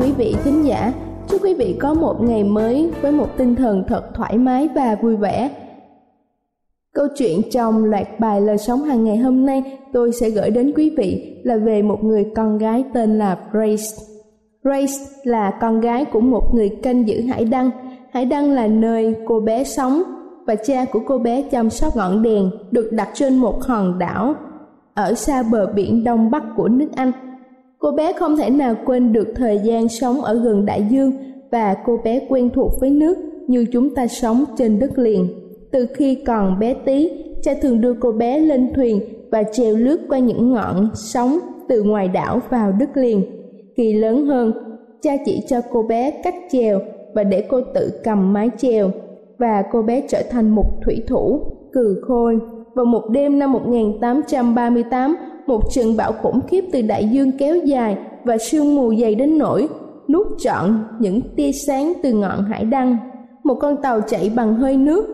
Quý vị thính giả. Chúc quý vị có một ngày mới với một tinh thần thật thoải mái và vui vẻ. Câu chuyện trong loạt bài lời sống hàng ngày hôm nay tôi sẽ gửi đến quý vị là về một người con gái tên là Grace. Grace là con gái của một người canh giữ hải đăng. Hải đăng là nơi cô bé sống và cha của cô bé chăm sóc ngọn đèn được đặt trên một hòn đảo ở xa bờ biển đông bắc của nước Anh. Cô bé không thể nào quên được thời gian sống ở gần đại dương và cô bé quen thuộc với nước như chúng ta sống trên đất liền. Từ khi còn bé tí, cha thường đưa cô bé lên thuyền và trèo lướt qua những ngọn sóng từ ngoài đảo vào đất liền. Khi lớn hơn, cha chỉ cho cô bé cách chèo và để cô tự cầm mái chèo và cô bé trở thành một thủy thủ cừ khôi. Vào một đêm năm 1838, một trận bão khủng khiếp từ đại dương kéo dài và sương mù dày đến nỗi nuốt trọn những tia sáng từ ngọn hải đăng. Một con tàu chạy bằng hơi nước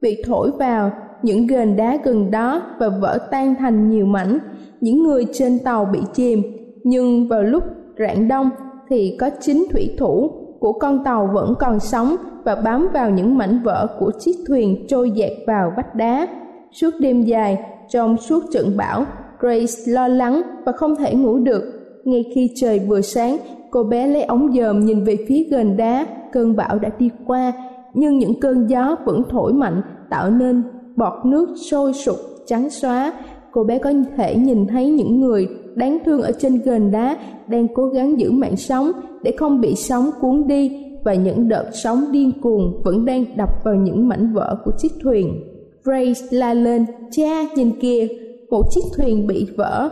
bị thổi vào những gền đá gần đó và vỡ tan thành nhiều mảnh. Những người trên tàu bị chìm, nhưng vào lúc rạng đông thì có chín thủy thủ của con tàu vẫn còn sống và bám vào những mảnh vỡ của chiếc thuyền trôi dạt vào vách đá. Suốt đêm dài, trong suốt trận bão, Grace lo lắng và không thể ngủ được. Ngay khi trời vừa sáng, cô bé lấy ống dòm nhìn về phía gần đá, cơn bão đã đi qua, nhưng những cơn gió vẫn thổi mạnh tạo nên bọt nước sôi sục trắng xóa. Cô bé có thể nhìn thấy những người đáng thương ở trên gần đá đang cố gắng giữ mạng sống để không bị sóng cuốn đi và những đợt sóng điên cuồng vẫn đang đập vào những mảnh vỡ của chiếc thuyền. Grace la lên, cha nhìn kìa, một chiếc thuyền bị vỡ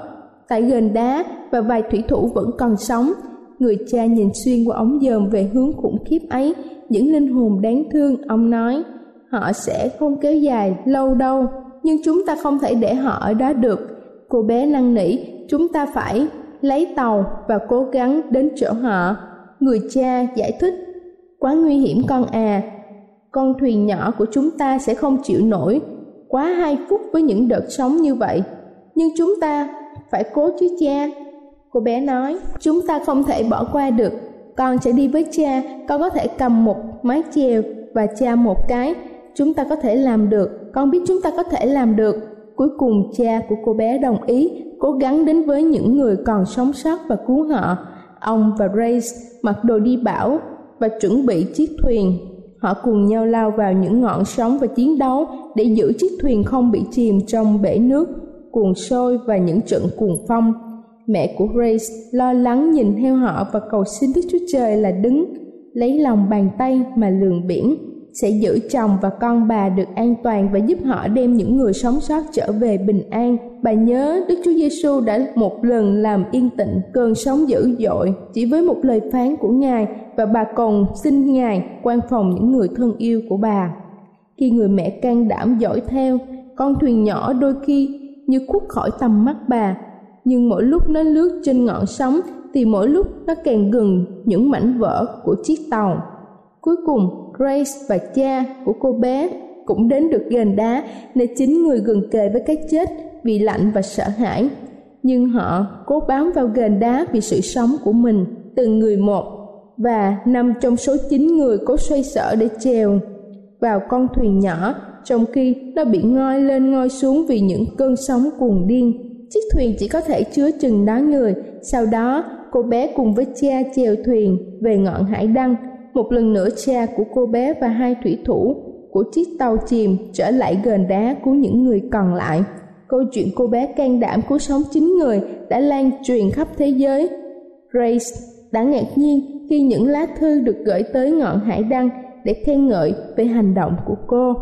tại gần đá và vài thủy thủ vẫn còn sống. Người cha nhìn xuyên qua ống dòm về hướng khủng khiếp ấy, những linh hồn đáng thương, ông nói, họ sẽ không kéo dài lâu đâu, nhưng chúng ta không thể để họ ở đó được. Cô bé năn nỉ, chúng ta phải lấy tàu và cố gắng đến chỗ họ. Người cha giải thích, quá nguy hiểm con à, con thuyền nhỏ của chúng ta sẽ không chịu nổi quá hai phút với những đợt sóng như vậy. Nhưng chúng ta phải cố chứ cha. Cô bé nói, chúng ta không thể bỏ qua được. Con sẽ đi với cha, con có thể cầm một mái chèo và cha một cái. Chúng ta có thể làm được, con biết chúng ta có thể làm được. Cuối cùng cha của cô bé đồng ý cố gắng đến với những người còn sống sót và cứu họ. Ông và Grace mặc đồ đi bão và chuẩn bị chiếc thuyền Họ cùng nhau lao vào những ngọn sóng và chiến đấu để giữ chiếc thuyền không bị chìm trong bể nước, cuồng sôi và những trận cuồng phong. Mẹ của Grace lo lắng nhìn theo họ và cầu xin Đức Chúa Trời là đứng, lấy lòng bàn tay mà lường biển, sẽ giữ chồng và con bà được an toàn và giúp họ đem những người sống sót trở về bình an. Bà nhớ Đức Chúa Giêsu đã một lần làm yên tĩnh cơn sóng dữ dội chỉ với một lời phán của Ngài và bà còn xin Ngài quan phòng những người thân yêu của bà. Khi người mẹ can đảm dõi theo, con thuyền nhỏ đôi khi như khuất khỏi tầm mắt bà nhưng mỗi lúc nó lướt trên ngọn sóng thì mỗi lúc nó càng gần những mảnh vỡ của chiếc tàu cuối cùng grace và cha của cô bé cũng đến được gần đá nơi chính người gần kề với cái chết vì lạnh và sợ hãi. Nhưng họ cố bám vào gần đá vì sự sống của mình từng người một và năm trong số chín người cố xoay sở để trèo vào con thuyền nhỏ, trong khi nó bị ngoi lên ngoi xuống vì những cơn sóng cuồng điên. Chiếc thuyền chỉ có thể chứa chừng đó người. Sau đó, cô bé cùng với cha chèo thuyền về ngọn hải đăng một lần nữa, cha của cô bé và hai thủy thủ của chiếc tàu chìm trở lại gần đá của những người còn lại. Câu chuyện cô bé can đảm cứu sống chín người đã lan truyền khắp thế giới. Grace đã ngạc nhiên khi những lá thư được gửi tới ngọn hải đăng để khen ngợi về hành động của cô.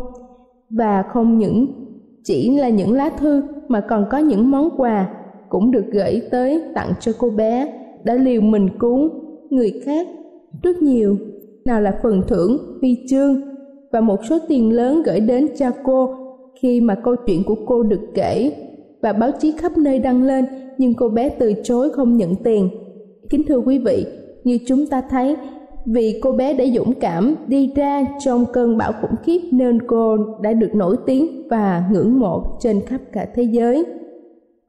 Và không những chỉ là những lá thư mà còn có những món quà cũng được gửi tới tặng cho cô bé, đã liều mình cứu người khác. Rất nhiều nào là phần thưởng, huy chương và một số tiền lớn gửi đến cho cô khi mà câu chuyện của cô được kể. Và báo chí khắp nơi đăng lên, nhưng cô bé từ chối không nhận tiền. Kính thưa quý vị, như chúng ta thấy, vì cô bé đã dũng cảm đi ra trong cơn bão khủng khiếp nên cô đã được nổi tiếng và ngưỡng mộ trên khắp cả thế giới.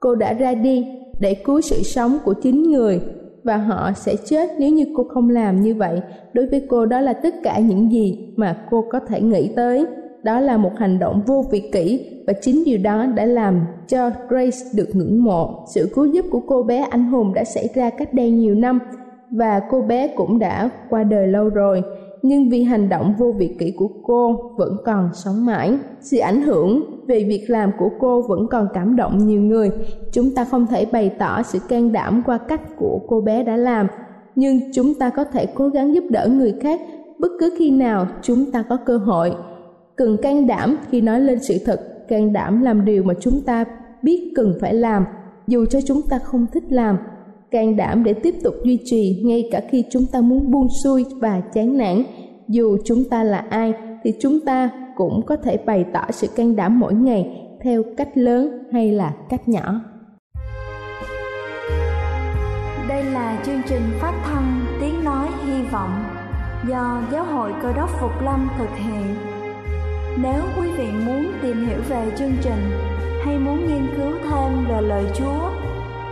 Cô đã ra đi để cứu sự sống của chính người và họ sẽ chết nếu như cô không làm như vậy. Đối với cô, đó là tất cả những gì mà cô có thể nghĩ tới. Đó là một hành động vô vị kỷ và chính điều đó đã làm cho Grace được ngưỡng mộ. Sự cứu giúp của cô bé anh hùng đã xảy ra cách đây nhiều năm và cô bé cũng đã qua đời lâu rồi nhưng vì hành động vô vị kỷ của cô vẫn còn sống mãi. Sự ảnh hưởng về việc làm của cô vẫn còn cảm động nhiều người. Chúng ta không thể bày tỏ sự can đảm qua cách của cô bé đã làm, nhưng chúng ta có thể cố gắng giúp đỡ người khác bất cứ khi nào chúng ta có cơ hội. Cần can đảm khi nói lên sự thật, can đảm làm điều mà chúng ta biết cần phải làm, dù cho chúng ta không thích làm can đảm để tiếp tục duy trì ngay cả khi chúng ta muốn buông xuôi và chán nản. Dù chúng ta là ai, thì chúng ta cũng có thể bày tỏ sự can đảm mỗi ngày theo cách lớn hay là cách nhỏ. Đây là chương trình phát thanh tiếng nói hy vọng do giáo hội cơ đốc phục lâm thực hiện. Nếu quý vị muốn tìm hiểu về chương trình hay muốn nghiên cứu thêm về lời chúa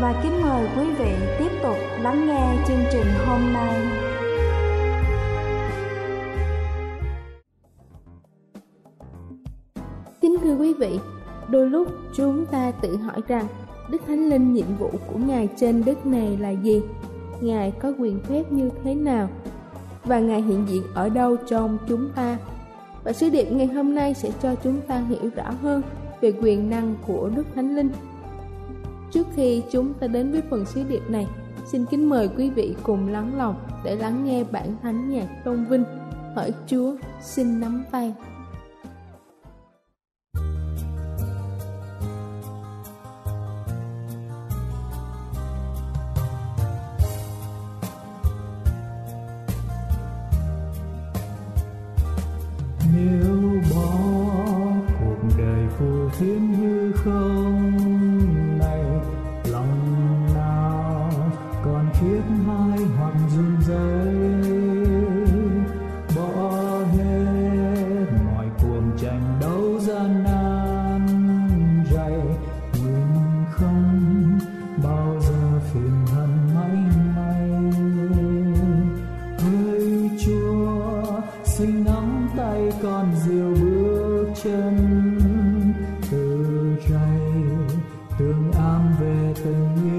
và kính mời quý vị tiếp tục lắng nghe chương trình hôm nay. Kính thưa quý vị, đôi lúc chúng ta tự hỏi rằng Đức Thánh Linh nhiệm vụ của Ngài trên đất này là gì? Ngài có quyền phép như thế nào? Và Ngài hiện diện ở đâu trong chúng ta? Và sứ điệp ngày hôm nay sẽ cho chúng ta hiểu rõ hơn về quyền năng của Đức Thánh Linh Trước khi chúng ta đến với phần sứ điệp này, xin kính mời quý vị cùng lắng lòng để lắng nghe bản thánh nhạc tôn vinh. Hỡi Chúa, xin nắm tay. Từ nay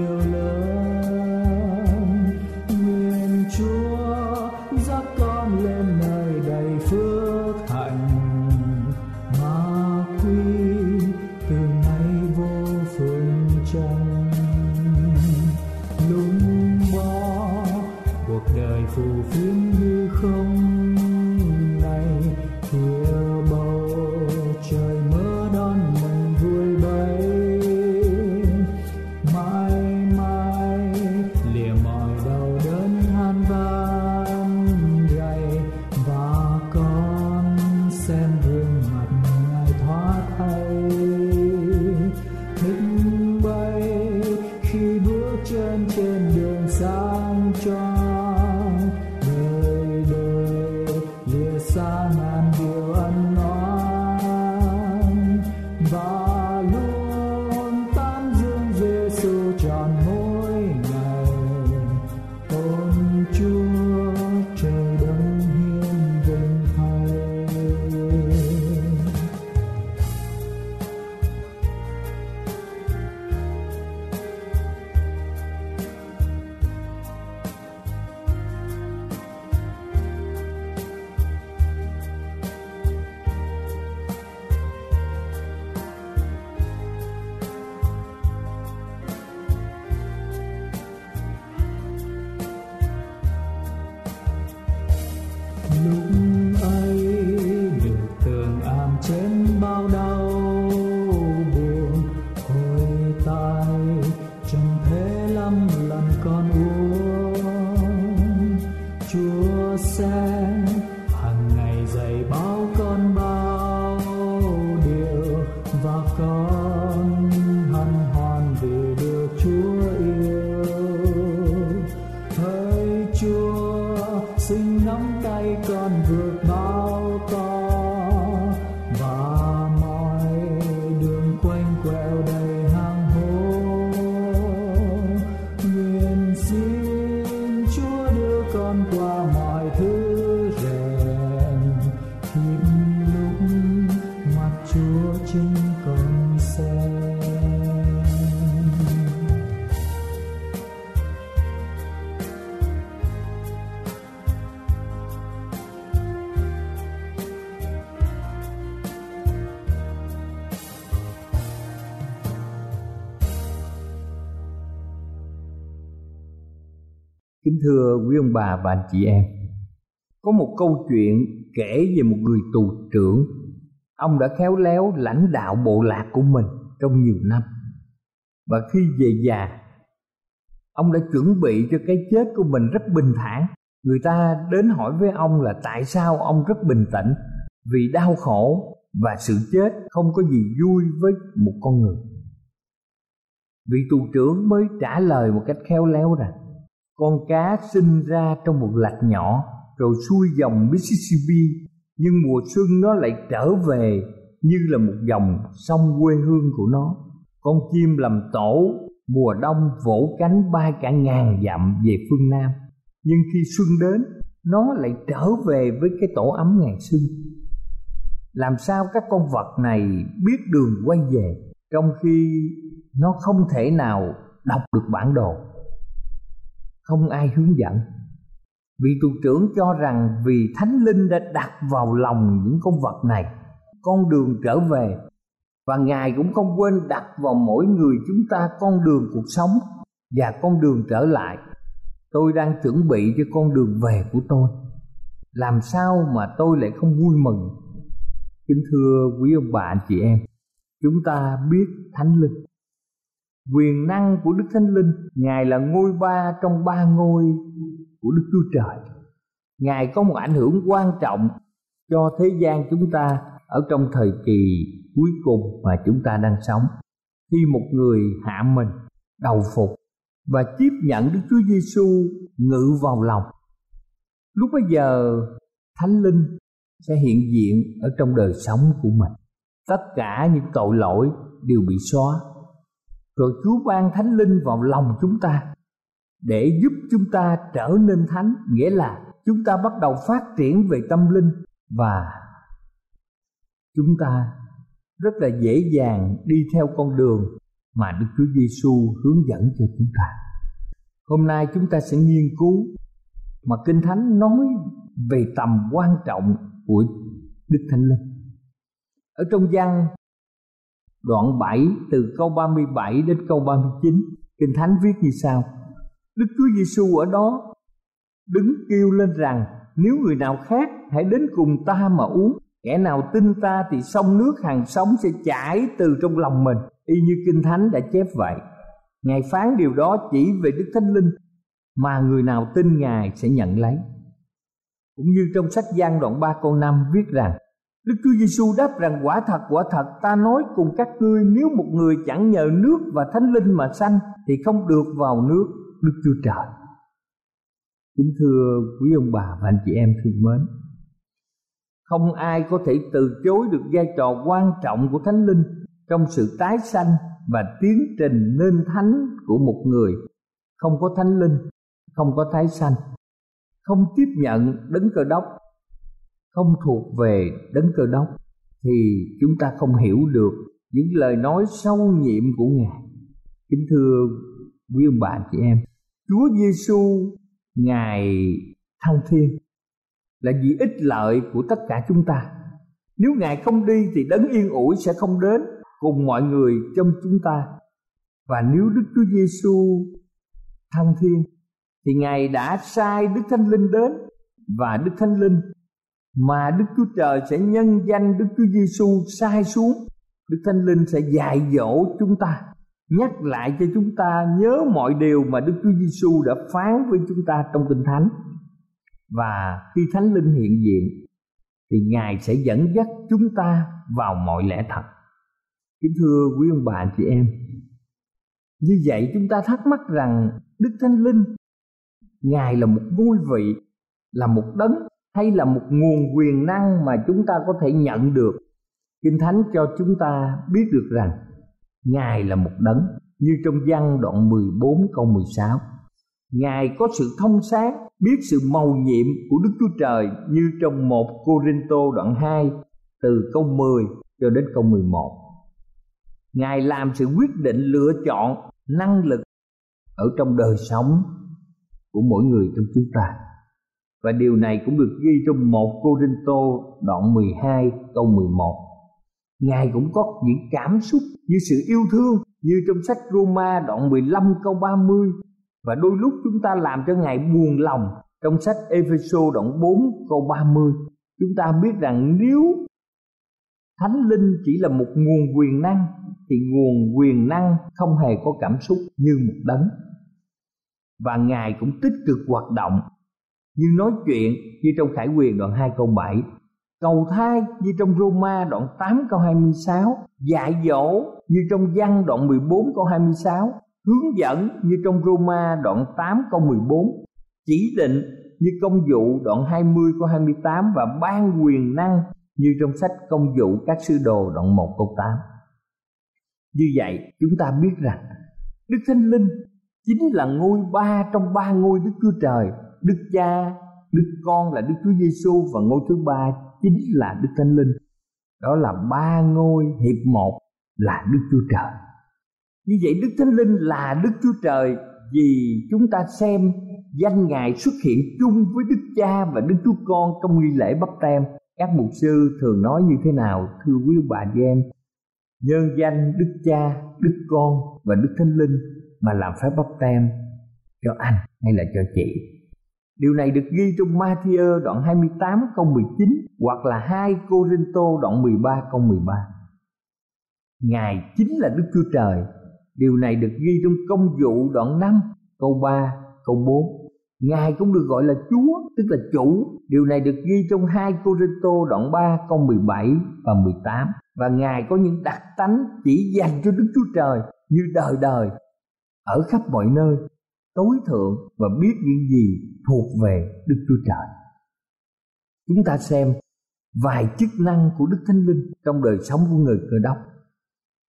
Kính thưa quý ông bà và anh chị em, có một câu chuyện kể về một người tù trưởng. Ông đã khéo léo lãnh đạo bộ lạc của mình trong nhiều năm. Và khi về già, ông đã chuẩn bị cho cái chết của mình rất bình thản. Người ta đến hỏi với ông là tại sao ông rất bình tĩnh vì đau khổ và sự chết không có gì vui với một con người. Vị tù trưởng mới trả lời một cách khéo léo rằng con cá sinh ra trong một lạch nhỏ, rồi xuôi dòng Mississippi, nhưng mùa xuân nó lại trở về như là một dòng sông quê hương của nó. Con chim làm tổ, mùa đông vỗ cánh bay cả ngàn dặm về phương nam. Nhưng khi xuân đến, nó lại trở về với cái tổ ấm ngày xuân làm sao các con vật này biết đường quay về, trong khi nó không thể nào đọc được bản đồ? Không ai hướng dẫn. Vị tù trưởng cho rằng vì thánh linh đã đặt vào lòng những con vật này, con đường trở về, và ngài cũng không quên đặt vào mỗi người chúng ta con đường cuộc sống và con đường trở lại. Tôi đang chuẩn bị cho con đường về của tôi. Làm sao mà tôi lại không vui mừng? Kính thưa quý ông bà, anh chị em, chúng ta biết thánh linh quyền năng của đức thánh linh ngài là ngôi ba trong ba ngôi của đức chúa trời ngài có một ảnh hưởng quan trọng cho thế gian chúng ta ở trong thời kỳ cuối cùng mà chúng ta đang sống khi một người hạ mình, đầu phục và tiếp nhận Đức Chúa Giêsu ngự vào lòng. Lúc bấy giờ Thánh Linh sẽ hiện diện ở trong đời sống của mình. Tất cả những tội lỗi đều bị xóa. Rồi Chúa ban Thánh Linh vào lòng chúng ta để giúp chúng ta trở nên thánh, nghĩa là chúng ta bắt đầu phát triển về tâm linh và chúng ta rất là dễ dàng đi theo con đường mà Đức Chúa Giêsu hướng dẫn cho chúng ta. Hôm nay chúng ta sẽ nghiên cứu mà Kinh Thánh nói về tầm quan trọng của Đức Thánh Linh. Ở trong văn đoạn 7 từ câu 37 đến câu 39, Kinh Thánh viết như sau: Đức Chúa Giêsu ở đó đứng kêu lên rằng nếu người nào khác hãy đến cùng ta mà uống. Kẻ nào tin ta thì sông nước hàng sống sẽ chảy từ trong lòng mình. Y như kinh thánh đã chép vậy. Ngài phán điều đó chỉ về đức thánh linh mà người nào tin ngài sẽ nhận lấy. Cũng như trong sách gian đoạn 3 câu 5 viết rằng Đức Chúa Giêsu đáp rằng quả thật quả thật ta nói cùng các ngươi nếu một người chẳng nhờ nước và thánh linh mà sanh thì không được vào nước Đức Chúa Trời. Kính thưa quý ông bà và anh chị em thương mến, không ai có thể từ chối được vai trò quan trọng của thánh linh trong sự tái sanh và tiến trình nên thánh của một người không có thánh linh không có tái sanh không tiếp nhận đấng cơ đốc không thuộc về đấng cơ đốc, thì chúng ta không hiểu được những lời nói sâu nhiệm của ngài. Kính thưa quý ông bà chị em, chúa giêsu ngài thăng thiên, là vì ích lợi của tất cả chúng ta. Nếu ngài không đi thì đấng yên ủi sẽ không đến cùng mọi người trong chúng ta. Và nếu đức chúa giêsu thăng thiên, thì ngài đã sai đức thánh linh đến và đức thánh linh mà đức chúa trời sẽ nhân danh đức chúa giêsu sai xuống. Đức thánh linh sẽ dạy dỗ chúng ta, nhắc lại cho chúng ta nhớ mọi điều mà đức chúa giêsu đã phán với chúng ta trong kinh thánh. Và khi thánh linh hiện diện, thì ngài sẽ dẫn dắt chúng ta vào mọi lẽ thật. Kính thưa quý ông bà chị em, như vậy chúng ta thắc mắc rằng đức thánh linh, ngài là một ngôi vị, là một đấng hay là một nguồn quyền năng mà chúng ta có thể nhận được kinh thánh cho chúng ta biết được rằng ngài là một đấng như trong văn đoạn 14 câu 16 Ngài có sự thông sáng, biết sự màu nhiệm của Đức Chúa Trời như trong một Corinto đoạn 2 từ câu 10 cho đến câu 11. Ngài làm sự quyết định lựa chọn năng lực ở trong đời sống của mỗi người trong chúng ta. Và điều này cũng được ghi trong một Cô Rinh Tô đoạn 12 câu 11. Ngài cũng có những cảm xúc như sự yêu thương như trong sách Roma đoạn 15 câu 30 và đôi lúc chúng ta làm cho Ngài buồn lòng trong sách Epheso đoạn 4 câu 30 chúng ta biết rằng nếu Thánh Linh chỉ là một nguồn quyền năng, thì nguồn quyền năng không hề có cảm xúc như một đấng. Và Ngài cũng tích cực hoạt động nhưng nói chuyện như trong Khải Quyền đoạn 2 câu 7 cầu thai như trong Roma đoạn 8 câu 26 dạy dỗ như trong văn đoạn 14 câu 26 hướng dẫn như trong Roma đoạn 8 câu 14 chỉ định như công vụ đoạn 20 câu 28 và ban quyền năng như trong sách công vụ các sư đồ đoạn 1 câu 8 như vậy, chúng ta biết rằng Đức Thánh Linh chính là ngôi ba trong ba ngôi Đức Chúa Trời. Đức Cha, Đức Con là Đức Chúa Giêsu và ngôi thứ ba chính là Đức Thánh Linh đó là ba ngôi hiệp một là Đức Chúa Trời như vậy Đức Thánh Linh là Đức Chúa Trời vì chúng ta xem danh Ngài xuất hiện chung với Đức Cha và Đức Chúa Con trong nghi lễ bắp tem. Các mục sư thường nói như thế nào thưa quý bà chị em? Nhân danh Đức Cha, Đức Con và Đức Thánh Linh mà làm phép bắp tem cho anh hay là cho chị. Điều này được ghi trong Matthew đoạn 28 câu 19 hoặc là 2 Corinto đoạn 13 câu 13. Ngài chính là Đức Chúa Trời. Điều này được ghi trong công vụ đoạn 5 câu 3 câu 4 Ngài cũng được gọi là Chúa, tức là chủ. Điều này được ghi trong 2 Corinto đoạn 3 câu 17 và 18 Và Ngài có những đặc tánh chỉ dành cho Đức Chúa Trời như đời đời, Ở khắp mọi nơi, tối thượng và biết những gì thuộc về Đức Chúa Trời. Chúng ta xem vài chức năng của Đức Thánh Linh trong đời sống của người cơ đốc.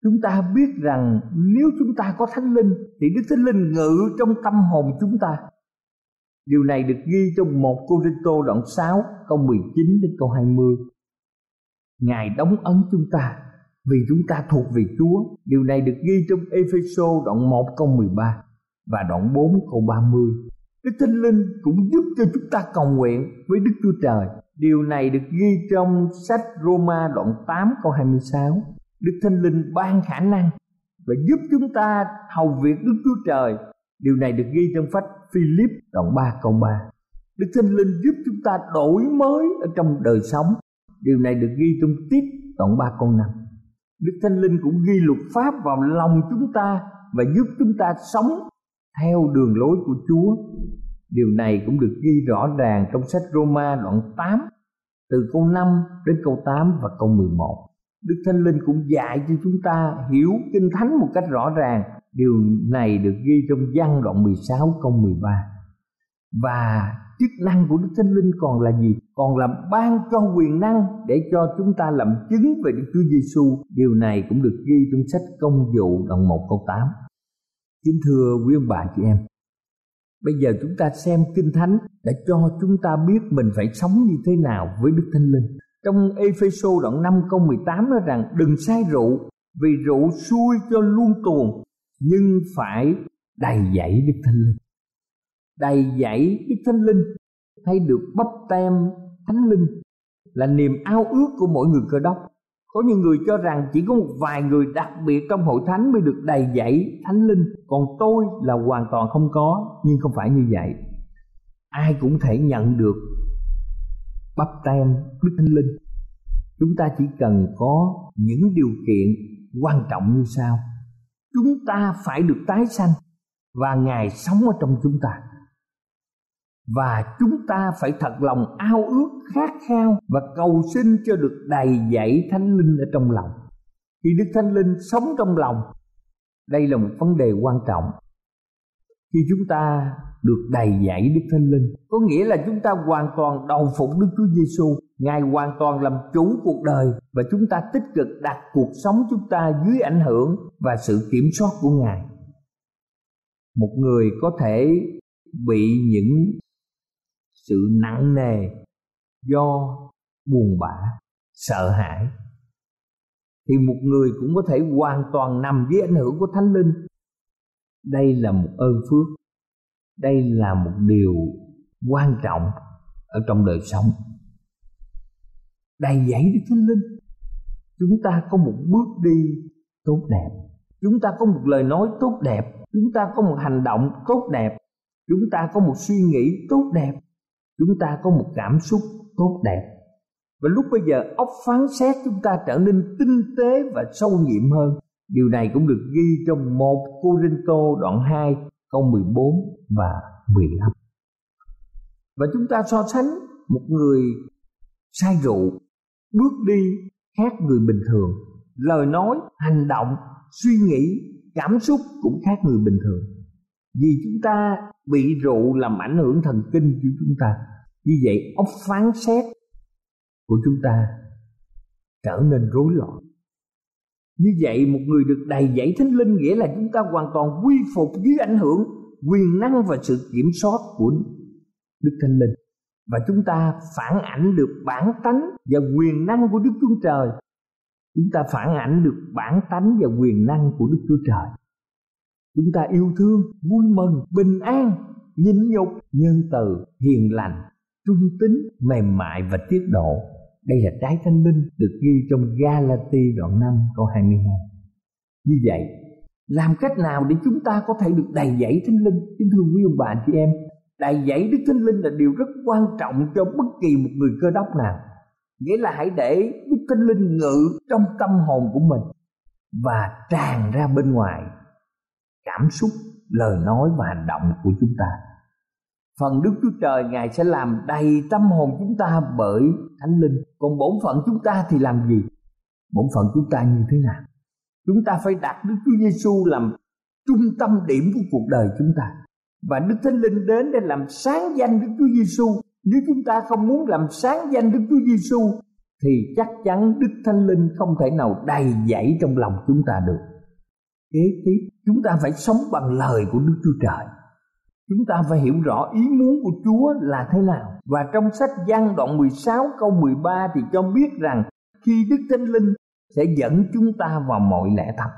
Chúng ta biết rằng nếu chúng ta có thánh linh, thì đức thánh linh ngự trong tâm hồn chúng ta. Điều này được ghi trong một cô rinh tô đoạn 6 câu 19 đến câu 20 ngài đóng ấn chúng ta vì chúng ta thuộc về Chúa. Điều này được ghi trong Epheso đoạn 1 câu 13 và đoạn 4 câu 30 Đức Thánh Linh cũng giúp cho chúng ta cầu nguyện với Đức Chúa Trời Điều này được ghi trong sách Roma đoạn 8 câu 26 Đức Thánh Linh ban khả năng và giúp chúng ta hầu việc Đức Chúa Trời. Điều này được ghi trong sách Philip đoạn 3 câu 3. đức thánh linh giúp chúng ta đổi mới ở trong đời sống điều này được ghi trong tiết đoạn ba câu năm đức thánh linh cũng ghi luật pháp vào lòng chúng ta và giúp chúng ta sống theo đường lối của chúa, điều này cũng được ghi rõ ràng trong sách Roma đoạn 8 từ câu 5 đến câu 8 và câu 11 Đức Thánh Linh cũng dạy cho chúng ta hiểu Kinh Thánh một cách rõ ràng. Điều này được ghi trong văn đoạn 16 câu 13. Và chức năng của Đức Thánh Linh còn là gì? Còn là ban cho quyền năng để cho chúng ta làm chứng về Đức Chúa Giêsu. Điều này cũng được ghi trong sách Công vụ đoạn 1 câu 8. Kính thưa quý ông bà chị em, Bây giờ chúng ta xem Kinh Thánh đã cho chúng ta biết mình phải sống như thế nào với Đức Thánh Linh. Trong Epheso đoạn 5 câu 18 nói rằng đừng say rượu vì rượu xui cho luôn tuồng nhưng phải đầy dẫy Đức Thánh Linh. Đầy dẫy Đức Thánh Linh hay được bắp tem Thánh Linh là niềm ao ước của mỗi người cơ đốc. Có những người cho rằng chỉ có một vài người đặc biệt trong hội thánh mới được đầy dạy Thánh Linh, còn tôi là hoàn toàn không có, nhưng không phải như vậy. Ai cũng thể nhận được bắp tem đức thánh linh. Chúng ta chỉ cần có những điều kiện quan trọng như sau. Chúng ta phải được tái sanh và ngài sống ở trong chúng ta và chúng ta phải thật lòng ao ước khát khao và cầu xin cho được đầy dẫy thánh linh ở trong lòng. Khi đức thánh linh sống trong lòng, đây là một vấn đề quan trọng. Khi chúng ta được đầy dẫy Đức Thánh Linh, có nghĩa là chúng ta hoàn toàn đầu phục Đức Chúa Giêsu Ngài hoàn toàn làm chủ cuộc đời và chúng ta tích cực đặt cuộc sống chúng ta dưới ảnh hưởng và sự kiểm soát của Ngài. Một người có thể bị những sự nặng nề do buồn bã, sợ hãi. Thì một người cũng có thể hoàn toàn nằm dưới ảnh hưởng của Thánh Linh. Đây là một ơn phước. Đây là một điều quan trọng ở trong đời sống. Đầy dẫy đức thánh linh chúng ta có một bước đi tốt đẹp. Chúng ta có một lời nói tốt đẹp. Chúng ta có một hành động tốt đẹp. Chúng ta có một suy nghĩ tốt đẹp chúng ta có một cảm xúc tốt đẹp và lúc bây giờ óc phán xét chúng ta trở nên tinh tế và sâu nhiệm hơn điều này cũng được ghi trong một Corinto đoạn 2 câu 14 và 15. Và chúng ta so sánh một người say rượu, bước đi khác người bình thường, lời nói, hành động, suy nghĩ, cảm xúc cũng khác người bình thường. Vì chúng ta bị rượu làm ảnh hưởng thần kinh của chúng ta. Như vậy óc phán xét của chúng ta trở nên rối loạn. Như vậy một người được đầy dẫy thánh linh nghĩa là chúng ta hoàn toàn quy phục dưới ảnh hưởng quyền năng và sự kiểm soát của Đức Thánh Linh và chúng ta phản ảnh được bản tánh và quyền năng của Đức Chúa Trời. Chúng ta phản ảnh được bản tánh và quyền năng của Đức Chúa Trời. Chúng ta yêu thương, vui mừng, bình an, nhịn nhục, nhân từ, hiền lành, trung tín, mềm mại và tiết độ. Đây là trái thánh linh được ghi trong Galati đoạn 5 câu 22. Như vậy, làm cách nào để chúng ta có thể được đầy dẫy thánh linh kính thưa quý ông bà chị em đầy dẫy đức thánh linh là điều rất quan trọng cho bất kỳ một người cơ đốc nào nghĩa là hãy để đức thánh linh ngự trong tâm hồn của mình và tràn ra bên ngoài cảm xúc lời nói và hành động của chúng ta phần đức chúa trời ngài sẽ làm đầy tâm hồn chúng ta bởi thánh linh còn bổn phận chúng ta thì làm gì bổn phận chúng ta như thế nào chúng ta phải đặt Đức Chúa Giêsu làm trung tâm điểm của cuộc đời chúng ta và Đức Thánh Linh đến để làm sáng danh Đức Chúa Giêsu. Nếu chúng ta không muốn làm sáng danh Đức Chúa Giêsu thì chắc chắn Đức Thánh Linh không thể nào đầy dẫy trong lòng chúng ta được. Kế tiếp, chúng ta phải sống bằng lời của Đức Chúa Trời. Chúng ta phải hiểu rõ ý muốn của Chúa là thế nào. Và trong sách Giăng đoạn 16 câu 13 thì cho biết rằng khi Đức Thánh Linh sẽ dẫn chúng ta vào mọi lẽ thật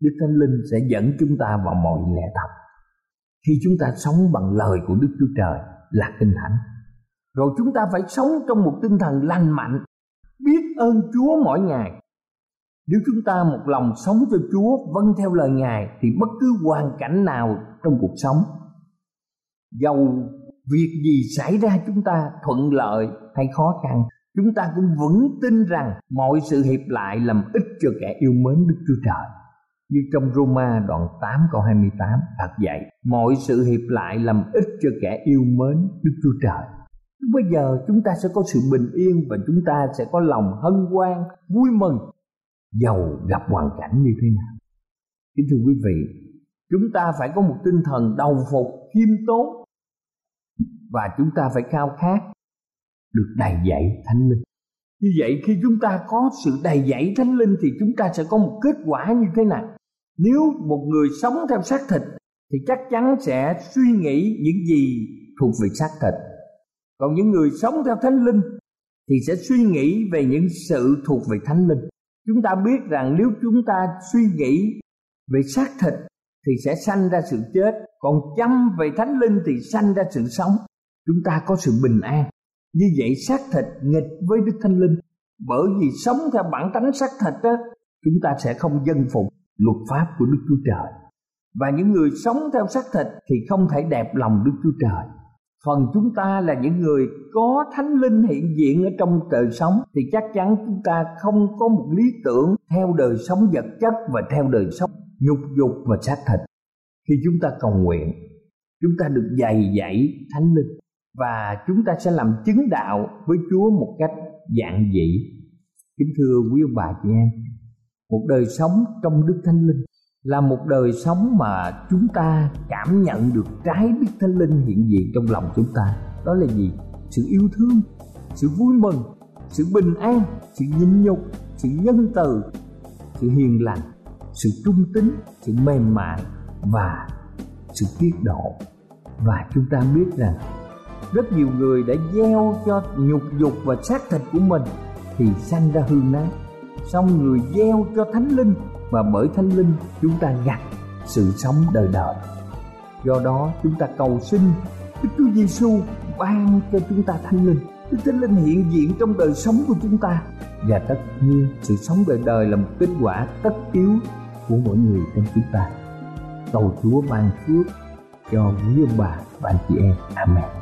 Đức Thánh Linh sẽ dẫn chúng ta vào mọi lẽ thật khi chúng ta sống bằng lời của Đức Chúa Trời là Kinh Thánh. Rồi chúng ta phải sống trong một tinh thần lành mạnh, biết ơn Chúa mỗi ngày. Nếu chúng ta một lòng sống cho Chúa, vâng theo lời Ngài thì bất cứ hoàn cảnh nào trong cuộc sống dầu việc gì xảy ra chúng ta thuận lợi hay khó khăn chúng ta cũng vững tin rằng mọi sự hiệp lại làm ích cho kẻ yêu mến Đức Chúa Trời. Như trong Roma đoạn 8 câu 28 thật vậy, mọi sự hiệp lại làm ích cho kẻ yêu mến Đức Chúa Trời. Bây giờ chúng ta sẽ có sự bình yên và chúng ta sẽ có lòng hân hoan, vui mừng dầu gặp hoàn cảnh như thế nào. Kính thưa quý vị, chúng ta phải có một tinh thần đầu phục khiêm tốn và chúng ta phải khao khát được đầy dạy thánh linh. Như vậy khi chúng ta có sự đầy dạy thánh linh thì chúng ta sẽ có một kết quả như thế nào? Nếu một người sống theo xác thịt thì chắc chắn sẽ suy nghĩ những gì thuộc về xác thịt. Còn những người sống theo thánh linh thì sẽ suy nghĩ về những sự thuộc về thánh linh chúng ta biết rằng nếu chúng ta suy nghĩ về xác thịt thì sẽ sanh ra sự chết. Còn chăm về thánh linh thì sanh ra sự sống. Chúng ta có sự bình an. Như vậy xác thịt nghịch với đức thánh linh. Bởi vì sống theo bản tánh xác thịt đó chúng ta sẽ không dân phục luật pháp của đức chúa trời. Và những người sống theo xác thịt thì không thể đẹp lòng đức chúa trời phần chúng ta là những người có thánh linh hiện diện ở trong đời sống thì chắc chắn chúng ta không có một lý tưởng theo đời sống vật chất và theo đời sống nhục dục và xác thịt khi chúng ta cầu nguyện chúng ta được dày dạy thánh linh và chúng ta sẽ làm chứng đạo với Chúa một cách dạng dị. Kính thưa quý ông bà chị em, một đời sống trong Đức Thánh Linh là một đời sống mà chúng ta cảm nhận được trái Đức Thánh Linh hiện diện trong lòng chúng ta. Đó là gì? Sự yêu thương, sự vui mừng, sự bình an, sự nhịn nhục, sự nhân từ, sự hiền lành, sự trung tín, sự mềm mại và sự tiết độ. Và chúng ta biết rằng rất nhiều người đã gieo cho nhục dục và xác thịt của mình thì sanh ra hư nát xong người gieo cho thánh linh và bởi thánh linh, chúng ta gặt sự sống đời đời. Do đó, chúng ta cầu xin Đức Chúa Giêsu ban cho chúng ta thánh linh. Đức Thánh Linh hiện diện trong đời sống của chúng ta. Và tất nhiên, sự sống đời đời là một kết quả tất yếu của mỗi người trong chúng ta. Cầu Chúa ban phước cho quý ông bà và anh chị em. Amen.